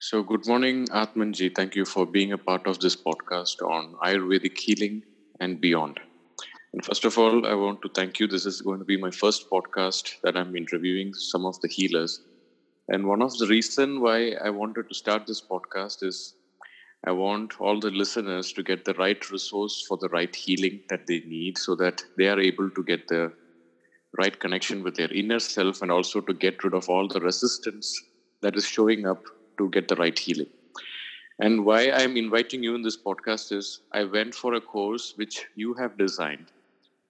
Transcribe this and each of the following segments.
So, good morning, Atmanji. Thank you for being a part of this podcast on Ayurvedic healing and beyond. And first of all, I want to thank you. This is going to be my first podcast that I'm interviewing some of the healers. And one of the reason why I wanted to start this podcast is I want all the listeners to get the right resource for the right healing that they need so that they are able to get the right connection with their inner self and also to get rid of all the resistance that is showing up to get the right healing. And why I'm inviting you in this podcast is I went for a course which you have designed,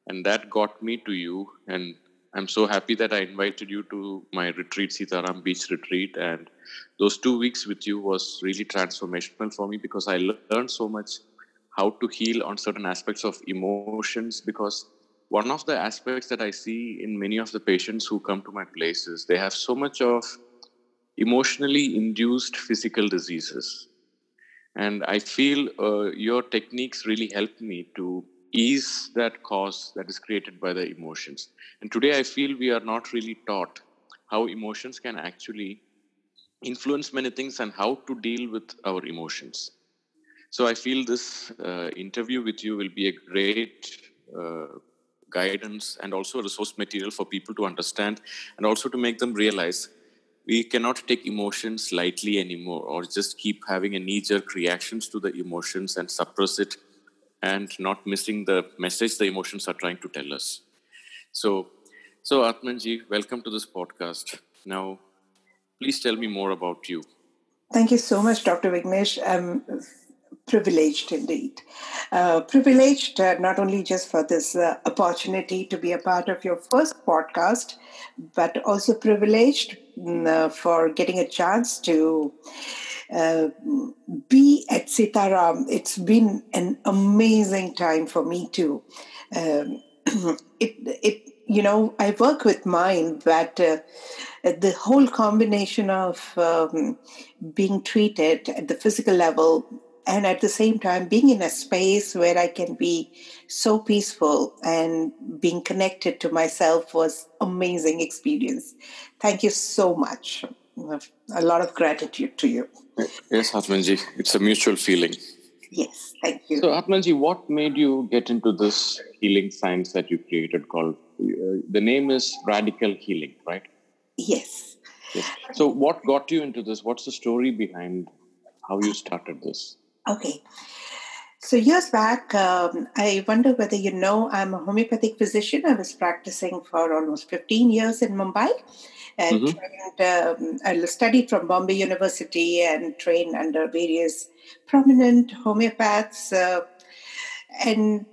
and that got me to you. And I'm so happy that I invited you to my retreat, Sitaram Beach retreat. And those two weeks with you was really transformational for me because I learned so much how to heal on certain aspects of emotions. Because one of the aspects that I see in many of the patients who come to my places, they have so much of emotionally induced physical diseases. And I feel uh, your techniques really help me to ease that cause that is created by the emotions. And today I feel we are not really taught how emotions can actually influence many things and how to deal with our emotions. So I feel this uh, interview with you will be a great uh, guidance and also a resource material for people to understand and also to make them realize we cannot take emotions lightly anymore or just keep having a knee jerk reactions to the emotions and suppress it and not missing the message the emotions are trying to tell us. So so atmanji welcome to this podcast. Now please tell me more about you. Thank you so much dr vignesh. I'm privileged indeed. Uh, privileged uh, not only just for this uh, opportunity to be a part of your first podcast, but also privileged for getting a chance to uh, be at Sitaram. It's been an amazing time for me too. Um, it, it, you know, I work with mind, but uh, the whole combination of um, being treated at the physical level and at the same time being in a space where i can be so peaceful and being connected to myself was amazing experience. Thank you so much. A lot of gratitude to you. Yes atmanji it's a mutual feeling. Yes thank you. So atmanji what made you get into this healing science that you created called uh, the name is radical healing right? Yes. Yes. So what got you into this? What's the story behind how you started this Okay. So, years back, um, I wonder whether you know I'm a homeopathic physician. I was practicing for almost 15 years in Mumbai and mm-hmm. trained, um, I studied from Bombay University and trained under various prominent homeopaths. Uh, and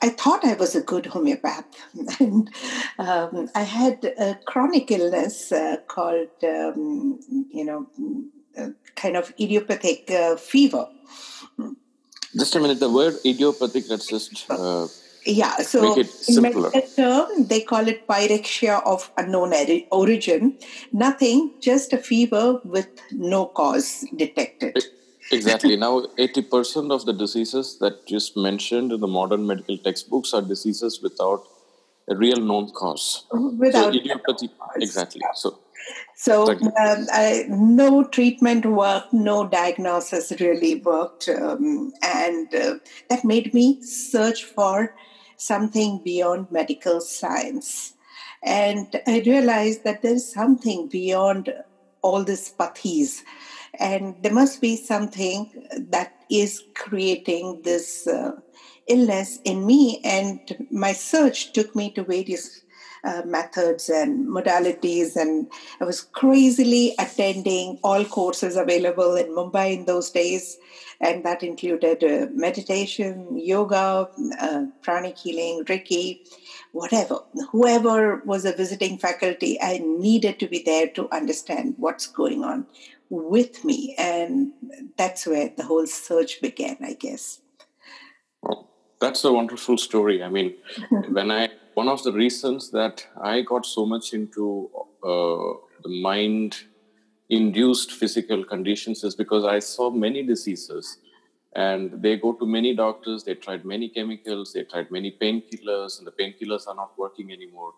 I thought I was a good homeopath. and um, I had a chronic illness uh, called, um, you know, kind of idiopathic uh, fever. Just a minute. The word idiopathic. Let's just. Uh, yeah. So in medical term, they call it pyrexia of unknown origin. Nothing, just a fever with no cause detected. Exactly. now, 80% of the diseases that just mentioned in the modern medical textbooks are diseases without a real known cause. Without so idiopathy, exactly. So so um, I, no treatment worked, no diagnosis really worked, um, and uh, that made me search for something beyond medical science. And I realized that there's something beyond all these pathis, and there must be something that is creating this uh, illness in me. And my search took me to various uh, methods and modalities. And I was crazily attending all courses available in Mumbai in those days. And that included uh, meditation, yoga, uh, pranic healing, Reiki, whatever. Whoever was a visiting faculty, I needed to be there to understand what's going on with me. And that's where the whole search began, I guess. Well, that's a wonderful story. I mean, when I one of the reasons that I got so much into uh, the mind induced physical conditions is because I saw many diseases and they go to many doctors, they tried many chemicals, they tried many painkillers, and the painkillers are not working anymore.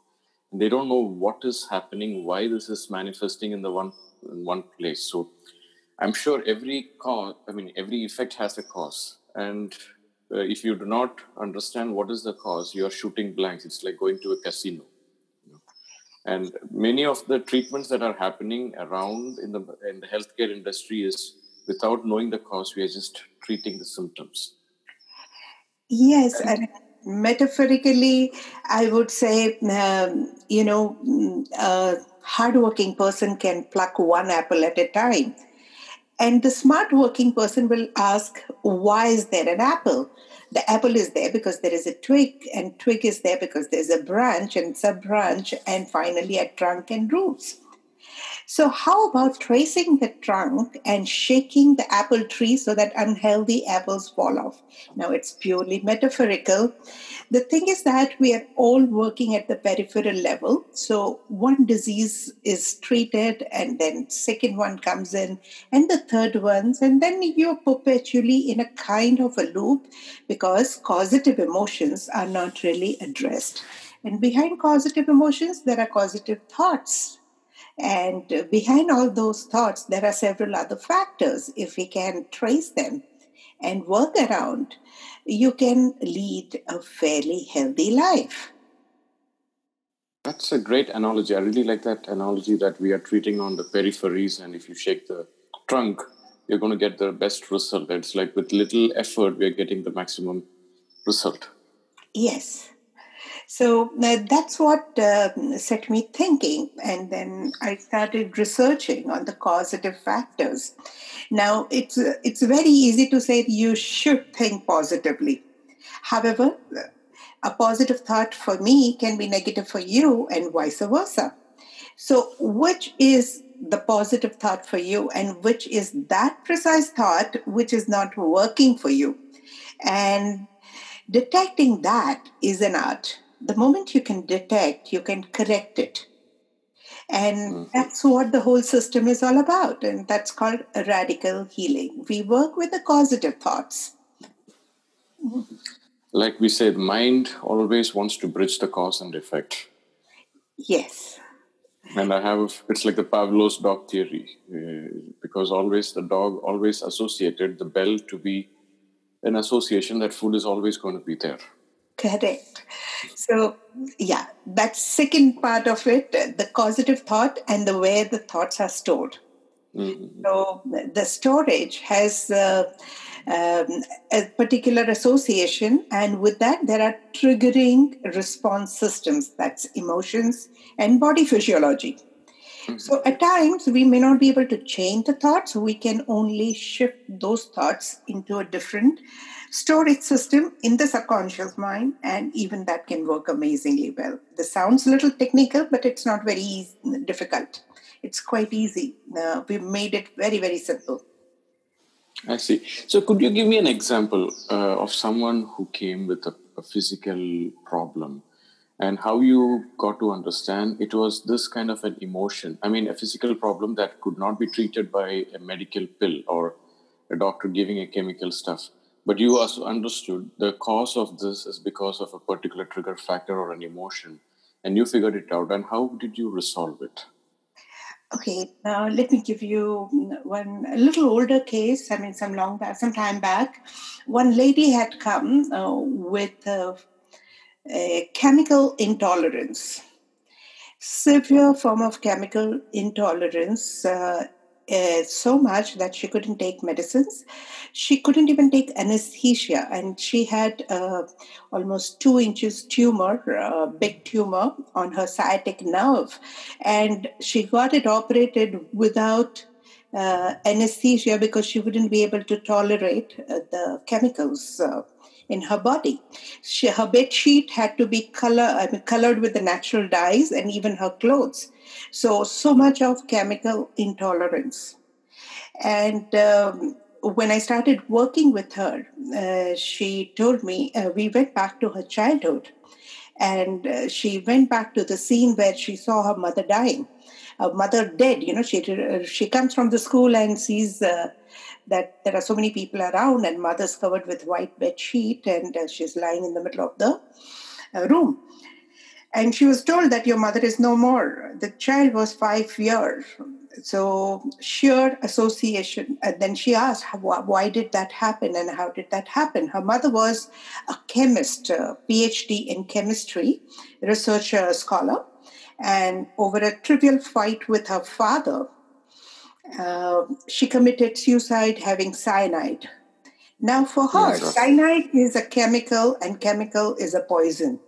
And they don't know what is happening, why this is manifesting in the one in one place. So I'm sure every cause, I mean, every effect has a cause. And uh, if you do not understand what is the cause, you are shooting blanks. It's like going to a casino. And many of the treatments that are happening around in the in the healthcare industry is without knowing the cause, we are just treating the symptoms. Yes, and metaphorically, I would say, um, you know, mm, a hardworking person can pluck one apple at a time. And the smart working person will ask, why is there an apple? The apple is there because there is a twig, and twig is there because there's a branch and sub branch, and finally a trunk and roots. So, how about tracing the trunk and shaking the apple tree so that unhealthy apples fall off? Now, it's purely metaphorical. The thing is that we are all working at the peripheral level. So, one disease is treated, and then second one comes in, and the third ones, and then you're perpetually in a kind of a loop because causative emotions are not really addressed. And behind causative emotions, there are causative thoughts and uh, behind all those thoughts, there are several other factors. If we can trace them and work around, you can lead a fairly healthy life. That's a great analogy. I really like that analogy that we are treating on the peripheries, and if you shake the trunk, you're going to get the best result. It's like with little effort, we're getting the maximum result. Yes. So uh, that's what uh, set me thinking. And then I started researching on the causative factors. Now, it's, uh, it's very easy to say you should think positively. However, a positive thought for me can be negative for you and vice versa. So, which is the positive thought for you, and which is that precise thought which is not working for you? And detecting that is an art the moment you can detect, you can correct it. And mm-hmm. that's what the whole system is all about. And that's called radical healing. We work with the causative thoughts. Like we said, mind always wants to bridge the cause and effect. Yes. And I have, it's like the Pavlov's dog theory, uh, because always the dog always associated the bell to be an association that food is always going to be there. Correct. So, yeah, that second part of it, the causative thought and the where the thoughts are stored. Mm-hmm. So, the storage has uh, um, a particular association, and with that, there are triggering response systems that's emotions and body physiology. Mm-hmm. So, at times, we may not be able to change the thoughts, we can only shift those thoughts into a different storage system in the subconscious mind, and even that can work amazingly well. This sounds a little technical, but it's not very easy, difficult. It's quite easy. Uh, we've made it very, very simple. I see. So, could you give me an example uh, of someone who came with a, a physical problem and how you got to understand it was this kind of an emotion? I mean, a physical problem that could not be treated by a medical pill or a doctor giving a chemical stuff but you also understood the cause of this is because of a particular trigger factor or an emotion, and you figured it out. And how did you resolve it? Okay, now let me give you one a little older case. I mean, some long back, some time back, one lady had come uh, with a, a chemical intolerance, severe form of chemical intolerance. Uh, uh, so much that she couldn't take medicines. She couldn't even take anesthesia, and she had uh, almost two inches tumor, uh, big tumor on her sciatic nerve, and she got it operated without. Uh, anesthesia because she wouldn't be able to tolerate the chemicals in her body. She, her bed sheet had to be color, I mean, colored with the natural dyes, and even her clothes. So, so much of chemical intolerance. And um, when I started working with her, uh, she told me uh, we went back to her childhood. And uh, she went back to the scene where she saw her mother dying, her mother dead. You know, she she comes from the school and sees uh, that there are so many people around, and mother's covered with white bed sheet, and uh, she's lying in the middle of the room. And she was told that your mother is no more. The child was five years. so sheer association. And then she asked, why did that happen and how did that happen? Her mother was a chemist, a PhD in chemistry, researcher, scholar. And over a trivial fight with her father, uh, she committed suicide having cyanide. Now, for her, yes, cyanide is a chemical and chemical is a poison.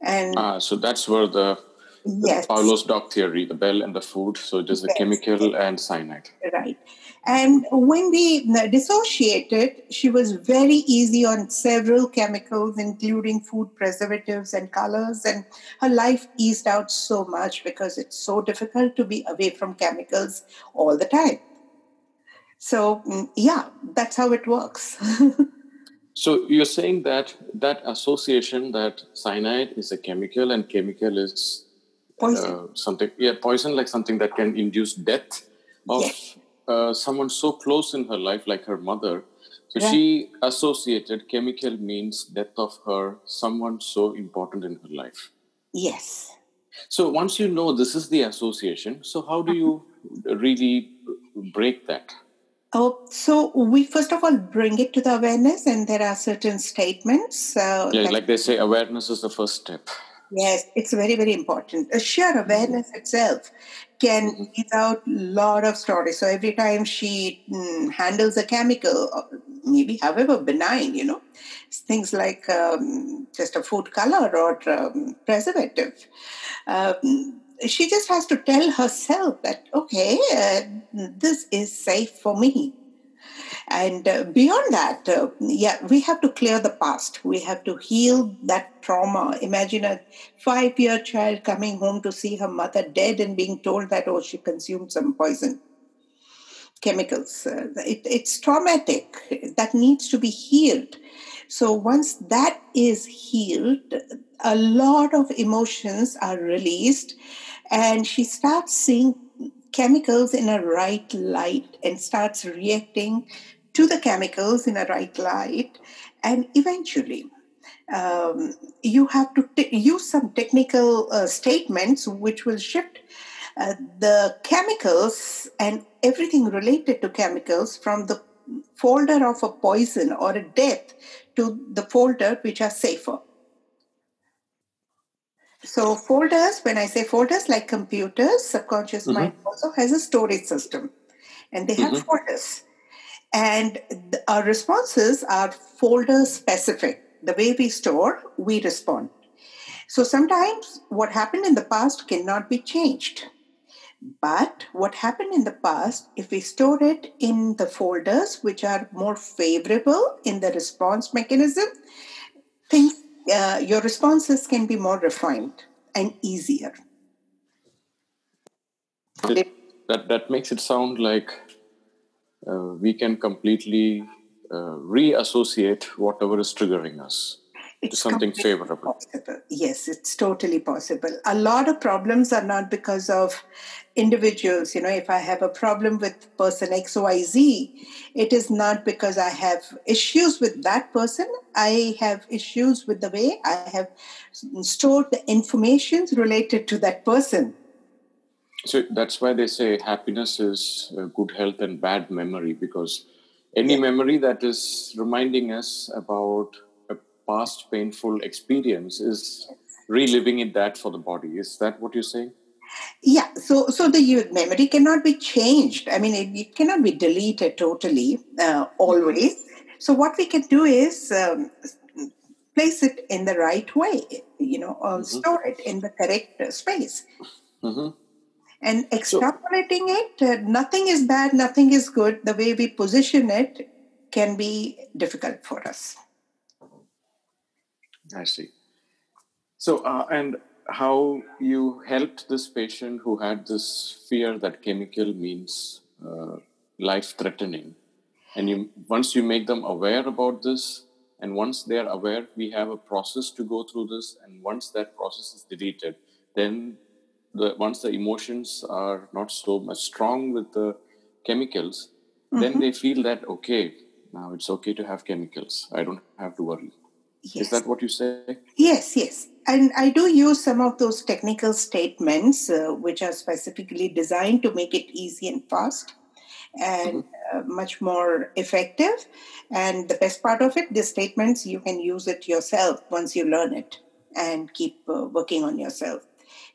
And ah, so that's where the yes. Pavlov's dog theory, the bell and the food. So it is the yes. chemical and cyanide. Right. And when we dissociated, she was very easy on several chemicals, including food preservatives and colors. And her life eased out so much because it's so difficult to be away from chemicals all the time. So, mm, yeah, that's how it works. so, you're saying that that association that cyanide is a chemical and chemical is poison. Uh, something yeah poison like something that can induce death of yes. Uh, someone so close in her life like her mother so yeah. she associated chemical means death of her someone so important in her life yes so once you know this is the association so how do you really break that Oh, so we first of all bring it to the awareness, and there are certain statements. Uh, yeah, like they say, awareness is the first step. Yes, it's very, very important. A sheer awareness itself can get out lot of stories. So every time she mm, handles a chemical, uh, maybe however benign, you know, things like um, just a food color or um, preservative. Um, she just has to tell herself that, okay, uh, this is safe for me. And uh, beyond that, uh, yeah, we have to clear the past. We have to heal that trauma. Imagine a five year child coming home to see her mother dead and being told that, oh, she consumed some poison chemicals. Uh, it, it's traumatic. That needs to be healed. So once that is healed, a lot of emotions are released, and she starts seeing chemicals in a right light and starts reacting to the chemicals in a right light, and eventually um, you have to t- use some technical uh, statements which will shift uh, the chemicals and everything related to chemicals from the folder of a poison or a death to the folder which are safer. So, folders, when I say folders like computers, subconscious mm-hmm. mind also has a storage system and they have mm-hmm. folders. And our responses are folder specific. The way we store, we respond. So sometimes what happened in the past cannot be changed. But what happened in the past, if we store it in the folders which are more favorable in the response mechanism, things, uh, your responses can be more refined and easier. that, that makes it sound like uh, we can completely uh, reassociate whatever is triggering us it's to something favorable. Possible. Yes, it's totally possible. A lot of problems are not because of individuals. You know, if I have a problem with person XYZ, it is not because I have issues with that person. I have issues with the way I have stored the information related to that person. So that's why they say happiness is uh, good health and bad memory because any memory that is reminding us about a past painful experience is reliving it that for the body. Is that what you're saying? Yeah, so so the memory cannot be changed. I mean, it, it cannot be deleted totally uh, always. So what we can do is um, place it in the right way. You know, or mm-hmm. store it in the correct space. Mm-hmm. And extrapolating it, uh, nothing is bad, nothing is good. The way we position it can be difficult for us. I see. So, uh, and how you helped this patient who had this fear that chemical means uh, life threatening. And you, once you make them aware about this, and once they're aware, we have a process to go through this. And once that process is deleted, then the once the emotions are not so much strong with the chemicals, mm-hmm. then they feel that okay, now it's okay to have chemicals. I don't have to worry. Yes. Is that what you say? Yes, yes. and I do use some of those technical statements, uh, which are specifically designed to make it easy and fast and mm-hmm. uh, much more effective. And the best part of it, the statements, you can use it yourself once you learn it and keep uh, working on yourself.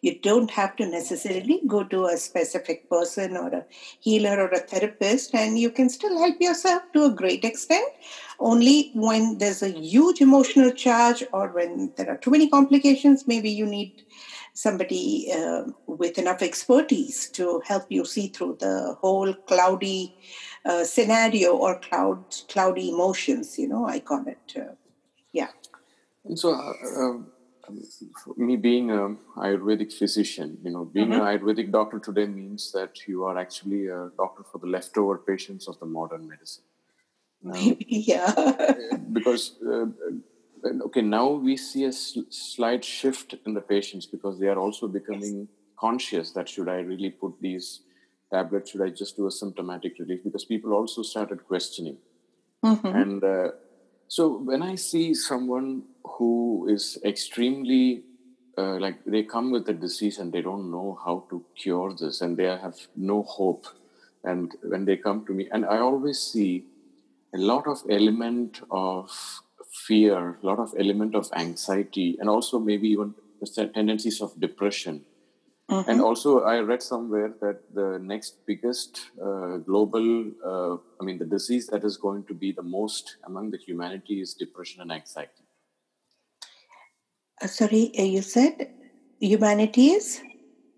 You don't have to necessarily go to a specific person or a healer or a therapist, and you can still help yourself to a great extent. Only when there's a huge emotional charge or when there are too many complications, maybe you need somebody uh, with enough expertise to help you see through the whole cloudy uh, scenario or cloud cloudy emotions. You know, I call it. Uh, yeah. And so, uh, um, me being an Ayurvedic physician, you know, being mm-hmm. an Ayurvedic doctor today means that you are actually a doctor for the leftover patients of the modern medicine. Now, yeah. because, uh, okay, now we see a sl- slight shift in the patients because they are also becoming yes. conscious that should I really put these tablets, should I just do a symptomatic relief? Because people also started questioning. Mm-hmm. And uh, so when I see someone who is extremely uh, like they come with a disease and they don't know how to cure this and they have no hope. And when they come to me and i always see a lot of element of fear a lot of element of anxiety and also maybe even tendencies of depression. Mm-hmm. and also i read somewhere that the next biggest uh, global uh, i mean the disease that is going to be the most among the humanity is depression and anxiety sorry, uh, you said humanity is?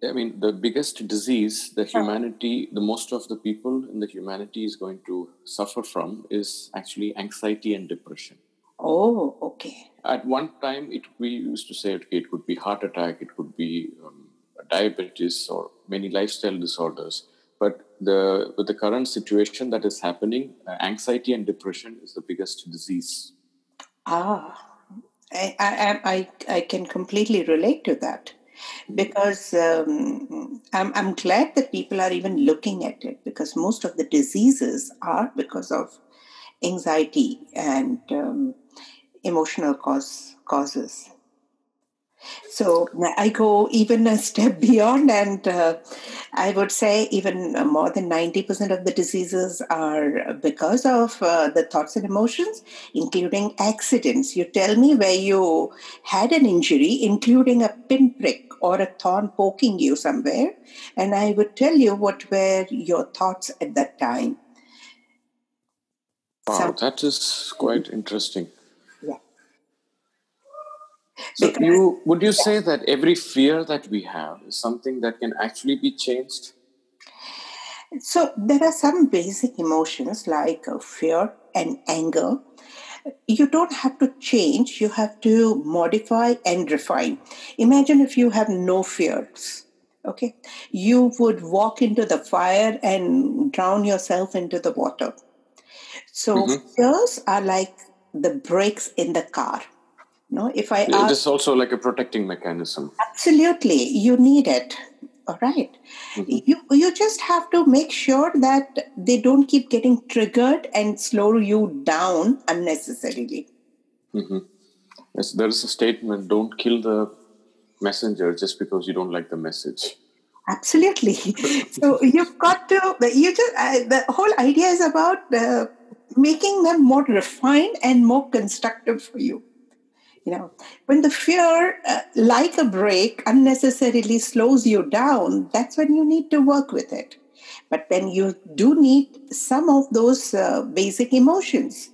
I mean, the biggest disease the humanity, the most of the people in the humanity is going to suffer from is actually anxiety and depression. Oh, okay. At one time, it we used to say okay, it could be heart attack, it could be um, diabetes, or many lifestyle disorders. But the with the current situation that is happening, uh, anxiety and depression is the biggest disease. Ah, I, I, I, I can completely relate to that because um, I'm, I'm glad that people are even looking at it because most of the diseases are because of anxiety and um, emotional cause, causes. So I go even a step beyond, and uh, I would say even more than 90% of the diseases are because of uh, the thoughts and emotions, including accidents. You tell me where you had an injury, including a pinprick or a thorn poking you somewhere, and I would tell you what were your thoughts at that time. Wow, so, that is quite interesting. So because, you would you say that every fear that we have is something that can actually be changed? So there are some basic emotions like uh, fear and anger. You don't have to change, you have to modify and refine. Imagine if you have no fears. Okay, you would walk into the fire and drown yourself into the water. So, mm-hmm. fears are like the brakes in the car no, if I ask, it is also like a protecting mechanism. Absolutely, you need it. All right. mm-hmm. You you just have to make sure that they don't keep getting triggered and slow you down unnecessarily. Mm-hmm. Yes, there is a statement: "Don't kill the messenger just because you don't like the message." Absolutely. so you've got to. You just uh, the whole idea is about uh, making them more refined and more constructive for you you know. When the fear uh, like a brake unnecessarily slows you down that's when you need to work with it. But then you do need some of those uh, basic emotions.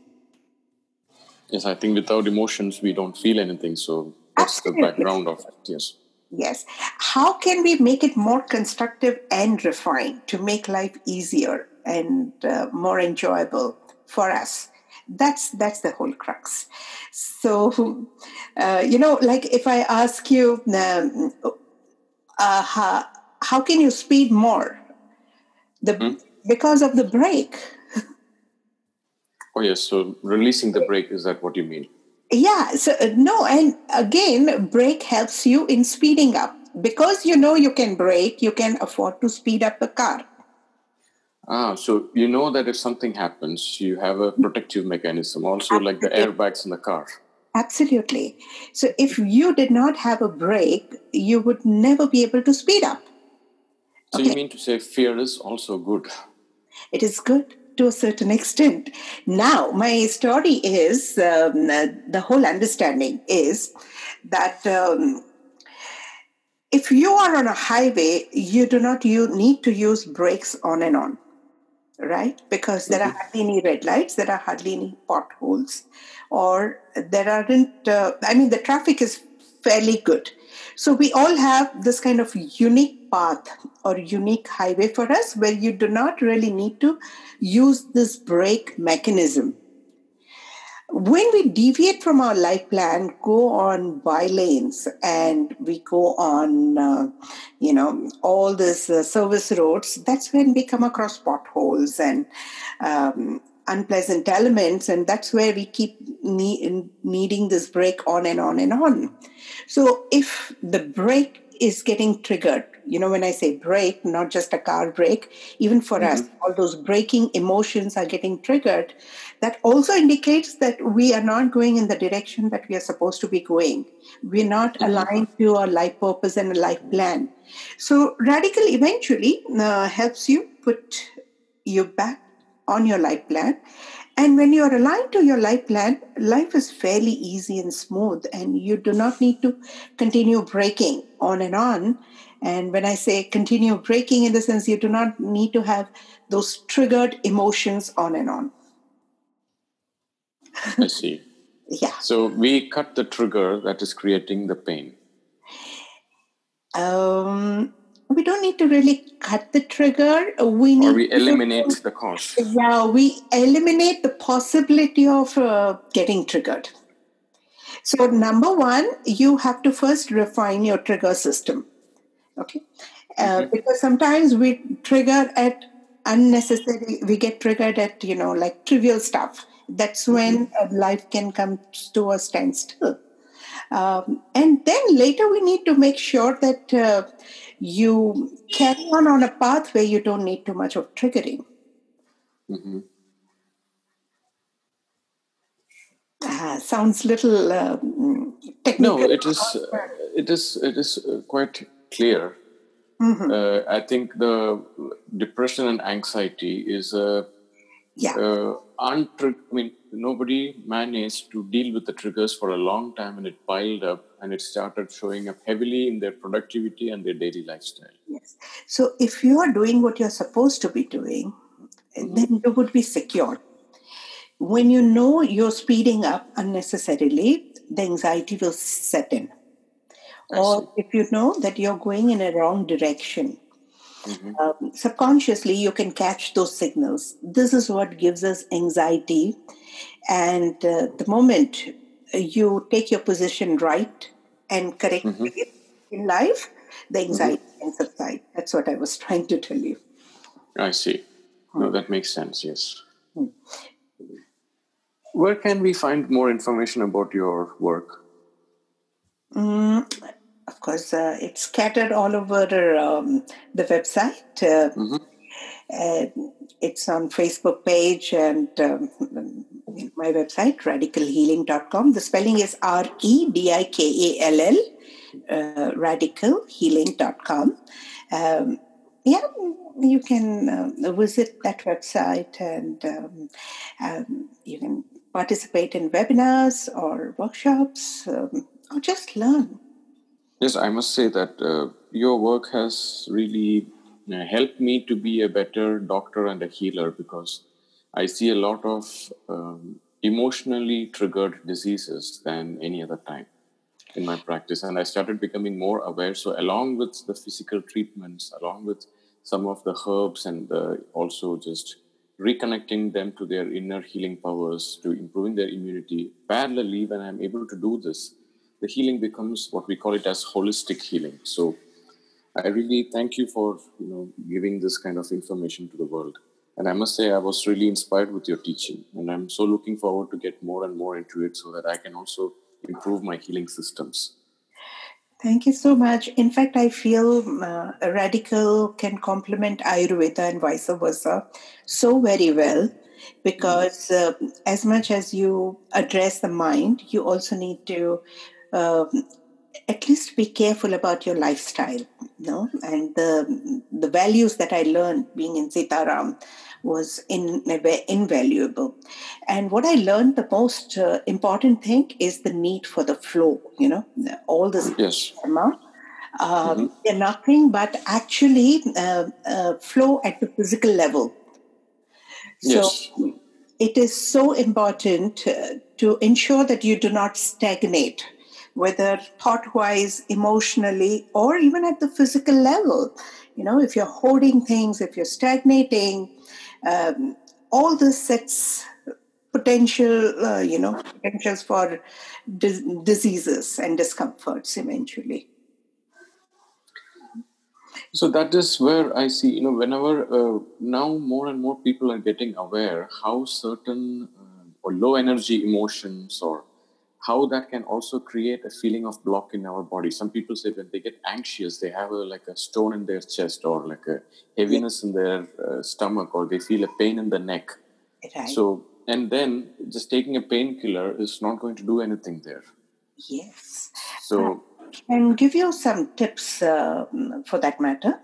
Yes i think without emotions we don't feel anything. So that's Absolutely. the background of it yes. Yes. How can we make it more constructive and refined to make life easier and uh, more enjoyable for us that's that's the whole crux. So uh, you know like if i ask you um, uh, how, how can you speed more? The hmm? because of the brake oh yes. So releasing the brake is that what you mean? Yeah. So uh, no. And again brake helps you in speeding up. Because you know you can brake you can afford to speed up the car Ah, so you know that if something happens, you have a protective mechanism, also like the airbags in the car. Absolutely. So if you did not have a break, you would never be able to speed up. So okay. you mean to say fear is also good? It is good to a certain extent. Now, my story is um, the whole understanding is that um, if you are on a highway, you do not you need to use brakes on and on, right? Because there mm-hmm. are hardly any red lights, there are hardly any potholes, or there aren't. Uh, I mean, the traffic is fairly good. So we all have this kind of unique path or unique highway for us where you do not really need to use this brake mechanism when we deviate from our life plan, go on by lanes, and we go on, uh, you know, all these uh, service roads, that's when we come across potholes and um, unpleasant elements, and that's where we keep ne- needing this break on and on and on. So, if the break is getting triggered. You know, when I say brake, not just a car brake, even for mm-hmm. us, all those braking emotions are getting triggered. That also indicates that we are not going in the direction that we are supposed to be going. We're not mm-hmm. aligned to our life purpose and a life plan. So, radical eventually uh, helps you put you back on your life plan and when you are aligned to your life plan, life is fairly easy and smooth, and you do not need to continue breaking on and on. And when I say continue breaking, in the sense you do not need to have those triggered emotions on and on. I see. yeah. So we cut the trigger that is creating the pain. Um, we don't need to really cut the trigger. We need or we eliminate to, the cause. Yeah, we eliminate the possibility of uh, getting triggered. So, number one, you have to first refine your trigger system. Okay, uh, mm-hmm. because sometimes we trigger at unnecessary. We get triggered at you know like trivial stuff. That's when mm-hmm. life can come to a standstill. Um, and then later we need to make sure that uh, you carry on on a path where you don't need too much of triggering. Mm-hmm. Uh, sounds little uh, technical. No, it is. Uh, it is. It is uh, quite clear. Mm-hmm. Uh, I think the depression and anxiety is a yeah. Uh, untri- I mean, nobody managed to deal with the triggers for a long time, and it piled up, and it started showing up heavily in their productivity and their daily lifestyle. Yes. So, if you are doing what you're supposed to be doing, mm-hmm. then you would be secure. When you know you're speeding up unnecessarily, the anxiety will set in. Or if you know that you're going in a wrong direction, Mm-hmm. Um, subconsciously, you can catch those signals. This is what gives us anxiety. And uh, the moment you take your position right and correct mm-hmm. in life, the mm-hmm. anxiety mm-hmm. can subside. That's what I was trying to tell you. I see. No, that makes sense, yes. Hmm. Where can we find more information about your work? Mm, of course, uh, it's scattered all over um, the website. Uh, mm-hmm. it's on Facebook page and um, my website, redikallhealing.com. The spelling is R E D I K A L L, uh, redikallhealing.com. Um, yeah, you can uh, visit that website and um, um, you can participate in webinars or workshops um, or just learn. Yes, I must say that uh, your work has really uh, helped me to be a better doctor and a healer because I see a lot of um, emotionally triggered diseases than any other time in my practice. And I started becoming more aware. So, along with the physical treatments, along with some of the herbs, and also just reconnecting them to their inner healing powers, to improving their immunity, parallelly, when I'm able to do this, the healing becomes what we call it as holistic healing. So I really thank you for you know giving this kind of information to the world. And I must say I was really inspired with your teaching, and I'm so looking forward to get more and more into it so that I can also improve my healing systems. Thank you so much. In fact, I feel uh, radical can complement Ayurveda and vice versa so very well because uh, as much as you address the mind, you also need to um, at least be careful about your lifestyle, you know, and the the values that I learned being in Sitaram was in, were invaluable. And what I learned, the most uh, important thing is the need for the flow. You know, all this yes. Dharma, um, mm-hmm. they're nothing but actually uh, uh, flow at the physical level. So yes. it is so important uh, to ensure that you do not stagnate whether thought wise, emotionally, or even at the physical level. You know, if you're holding things, if you're stagnating, um, all this sets potential, uh, you know, potentials for di- diseases and discomforts eventually. So that is where I see, you know, whenever uh, now more and more people are getting aware how certain uh, or low energy emotions or how that can also create a feeling of block in our body. Some people say when they get anxious, they have a, like a stone in their chest or like a heaviness in their uh, stomach or they feel a pain in the neck. Right. So, and then just taking a painkiller is not going to do anything there. Yes. So, and give you some tips uh, for that matter.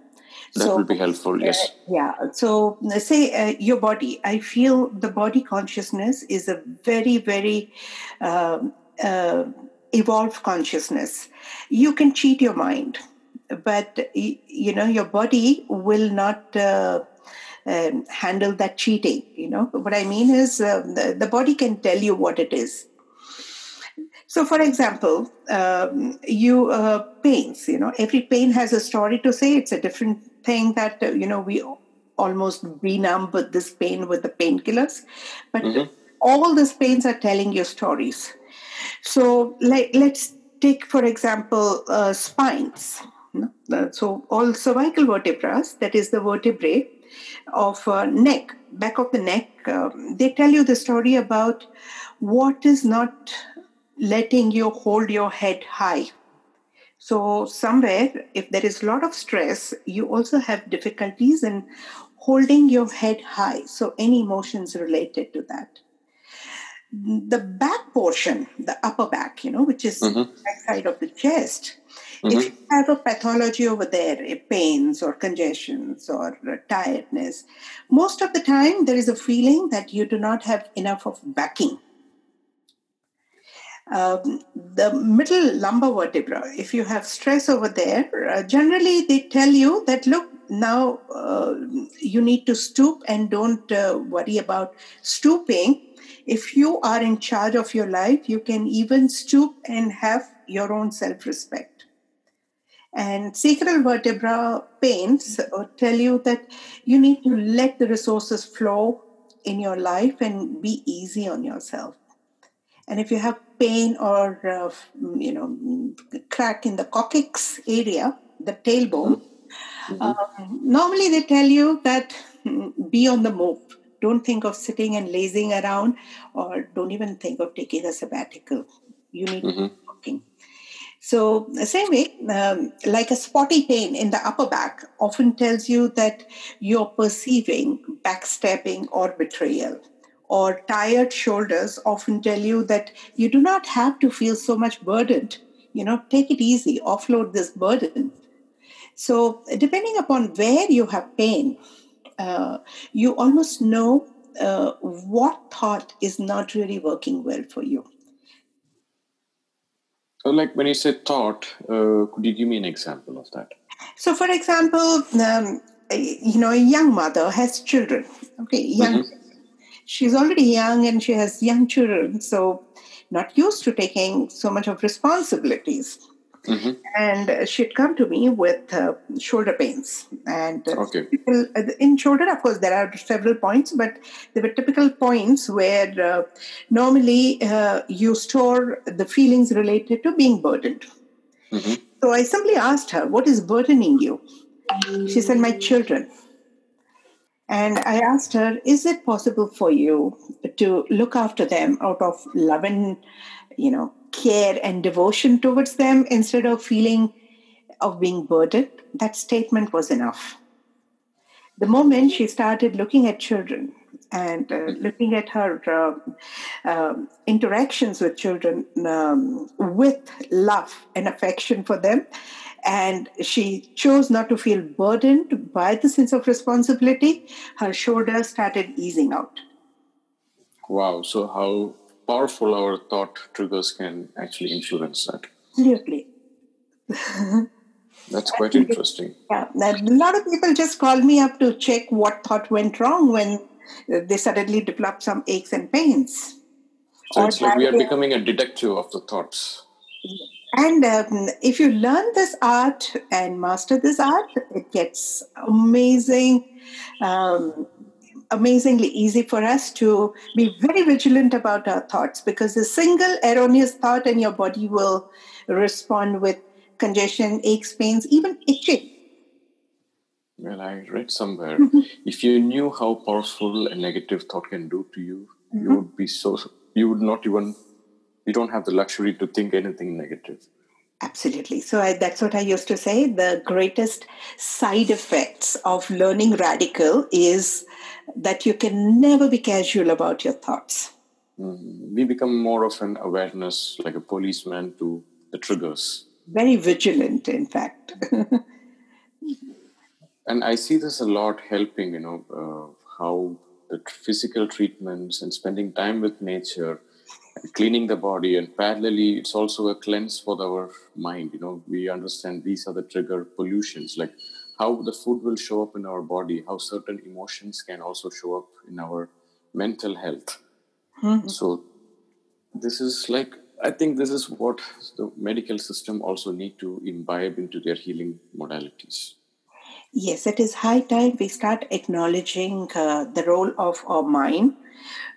That so, will be helpful, yes. Uh, yeah. So, say uh, your body, I feel the body consciousness is a very, very um, uh, evolved consciousness. You can cheat your mind, but you know your body will not uh, um, handle that cheating. You know what I mean is uh, the, the body can tell you what it is. So, for example, um, you uh, pains. You know, every pain has a story to say. It's a different thing that uh, you know we almost benumb this pain with the painkillers, but mm-hmm. all these pains are telling you stories. So let, let's take, for example, uh, spines. So all cervical vertebrae, that is the vertebrae of uh, neck, back of the neck, um, they tell you the story about what is not letting you hold your head high. So somewhere, if there is a lot of stress, you also have difficulties in holding your head high. So any emotions related to that the back portion, the upper back, you know, which is mm-hmm. back side of the chest, mm-hmm. if you have a pathology over there, pains or congestions or tiredness, most of the time there is a feeling that you do not have enough of backing. Um, the middle lumbar vertebra, if you have stress over there, uh, generally they tell you that look, now uh, you need to stoop and don't uh, worry about stooping if you are in charge of your life, you can even stoop and have your own self respect. And sacral vertebra pains tell you that you need to let the resources flow in your life and be easy on yourself. And if you have pain or uh, you know crack in the coccyx area, the tailbone, mm-hmm. uh, normally they tell you that mm, be on the move don't think of sitting and lazing around or don't even think of taking a sabbatical. You need mm-hmm. to be working so the same way um, like a spotty pain in the upper back often tells you that you're perceiving backstabbing or betrayal or tired shoulders often tell you that you do not have to feel so much burdened. You know take it easy offload this burden. So depending upon where you have pain uh, you almost know uh, what thought is not really working well for you. So, like when you say thought, uh, could you give me an example of that? So, for example, um, you know, a young mother has children. Okay, young. Mm-hmm. She's already young and she has young children, so not used to taking so much of responsibilities. Mm-hmm. And she'd come to me with uh, shoulder pains. And uh, okay. people, uh, in shoulder, of course, there are several points, but there were typical points where uh, normally uh, you store the feelings related to being burdened. Mm-hmm. So I simply asked her, What is burdening you? She said, My children. And I asked her, Is it possible for you to look after them out of love and, you know, care and devotion towards them instead of feeling of being burdened, that statement was enough. The moment she started looking at children and uh, looking at her uh, um, interactions with children um, with love and affection for them. And she chose not to feel burdened by the sense of responsibility. Her shoulders started easing out. Wow. So, how powerful our thought triggers can actually influence that. Absolutely. That's quite interesting. Yeah, a lot of people just call me up to check what thought went wrong when they suddenly develop some aches and pains. So it's like we are becoming a detective of the thoughts. And um, if you learn this art and master this art, it gets amazing, um, amazingly easy for us to be very vigilant about our thoughts because a single erroneous thought and your body will respond with congestion, aches, pains, even itching. Well, I read somewhere if you knew how powerful a negative thought can do to you, mm-hmm. you would be so, you would not even, you don't have the luxury to think anything negative. Absolutely. So I, that's what I used to say. The greatest side effects of learning Redikall is that you can never be casual about your thoughts. Mm, we become more of an awareness, like a policeman to the triggers. Very vigilant, in fact. and I see this a lot helping, you know, uh, how the physical treatments and spending time with nature cleaning the body and parallelly it's also a cleanse for our mind. You know we understand these are the trigger pollutions like how the food will show up in our body how certain emotions can also show up in our mental health. Mm-hmm. so this is like i think this is what the medical system also need to imbibe into their healing modalities Yes, it is high time we start acknowledging uh, the role of our mind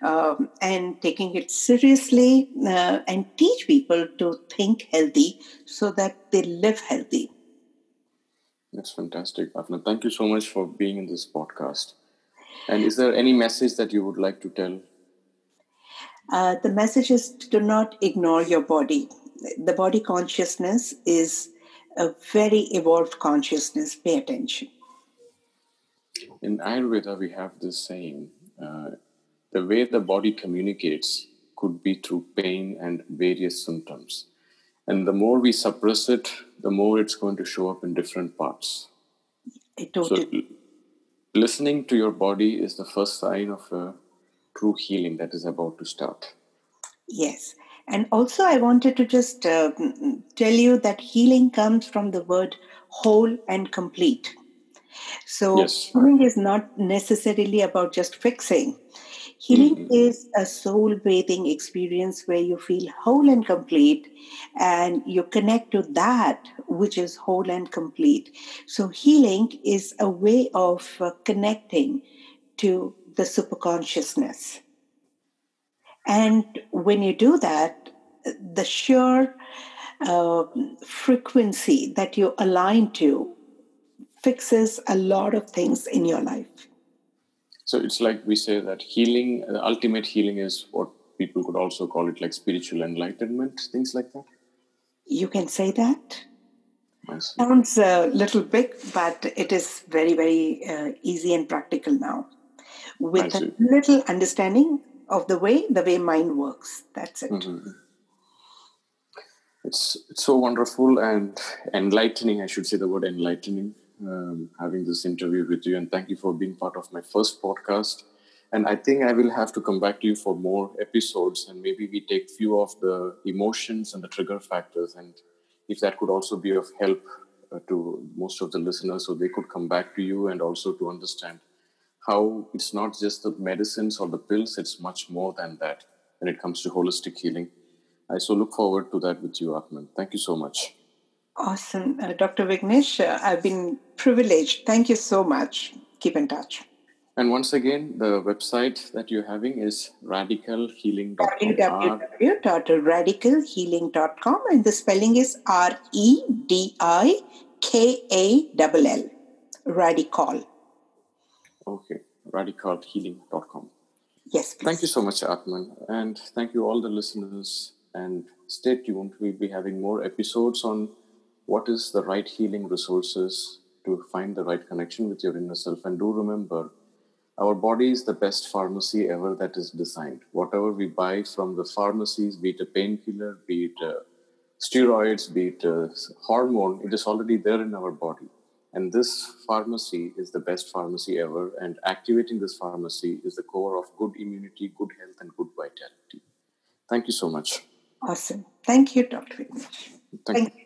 um, and taking it seriously uh, and teach people to think healthy so that they live healthy. That's fantastic, Afna. Thank you so much for being in this podcast. And is there any message that you would like to tell? Uh, the message is do not ignore your body. The body consciousness is a very evolved consciousness. Pay attention. In Ayurveda, we have this saying uh, the way the body communicates could be through pain and various symptoms. And the more we suppress it, the more it's going to show up in different parts. Totally... So, listening to your body is the first sign of a true healing that is about to start. Yes. And also, I wanted to just uh, tell you that healing comes from the word whole and complete. So, yes. healing is not necessarily about just fixing. Healing mm-hmm. is a soul bathing experience where you feel whole and complete and you connect to that which is whole and complete. So, healing is a way of uh, connecting to the superconsciousness. And when you do that, the sheer uh, frequency that you align to fixes a lot of things in your life. So it's like we say that healing, uh, ultimate healing is what people could also call it like spiritual enlightenment, things like that. You can say that. Sounds a little big, but it is very, very uh, easy and practical now. With a little understanding of the way the way mind works. That's it. Mm-hmm. It's it's so wonderful and enlightening. I should say the word enlightening. Um, having this interview with you, and thank you for being part of my first podcast. And I think I will have to come back to you for more episodes, and maybe we take few of the emotions and the trigger factors, and if that could also be of help uh, to most of the listeners, so they could come back to you and also to understand how it's not just the medicines or the pills, it's much more than that when it comes to holistic healing. I so look forward to that with you, Atman. Thank you so much. Awesome. Uh, Dr. Vignesh, uh, I've been privileged. Thank you so much. Keep in touch. And once again, the website that you're having is redikallhealing.com. www.redikallhealing.com and the spelling is R E D I K A L L. Redikall. Okay, redikallhealing.com. Yes. Please. Thank you so much, Atman. And thank you, all the listeners. And stay tuned. We'll be having more episodes on what is the right healing resources to find the right connection with your inner self. And do remember our body is the best pharmacy ever that is designed. Whatever we buy from the pharmacies, be it a painkiller, be it uh, steroids, be it a hormone, it is already there in our body. And this pharmacy is the best pharmacy ever. And activating this pharmacy is the core of good immunity, good health, and good vitality. Thank you so much. Awesome. Thank you, Dr. Thank, Thank you.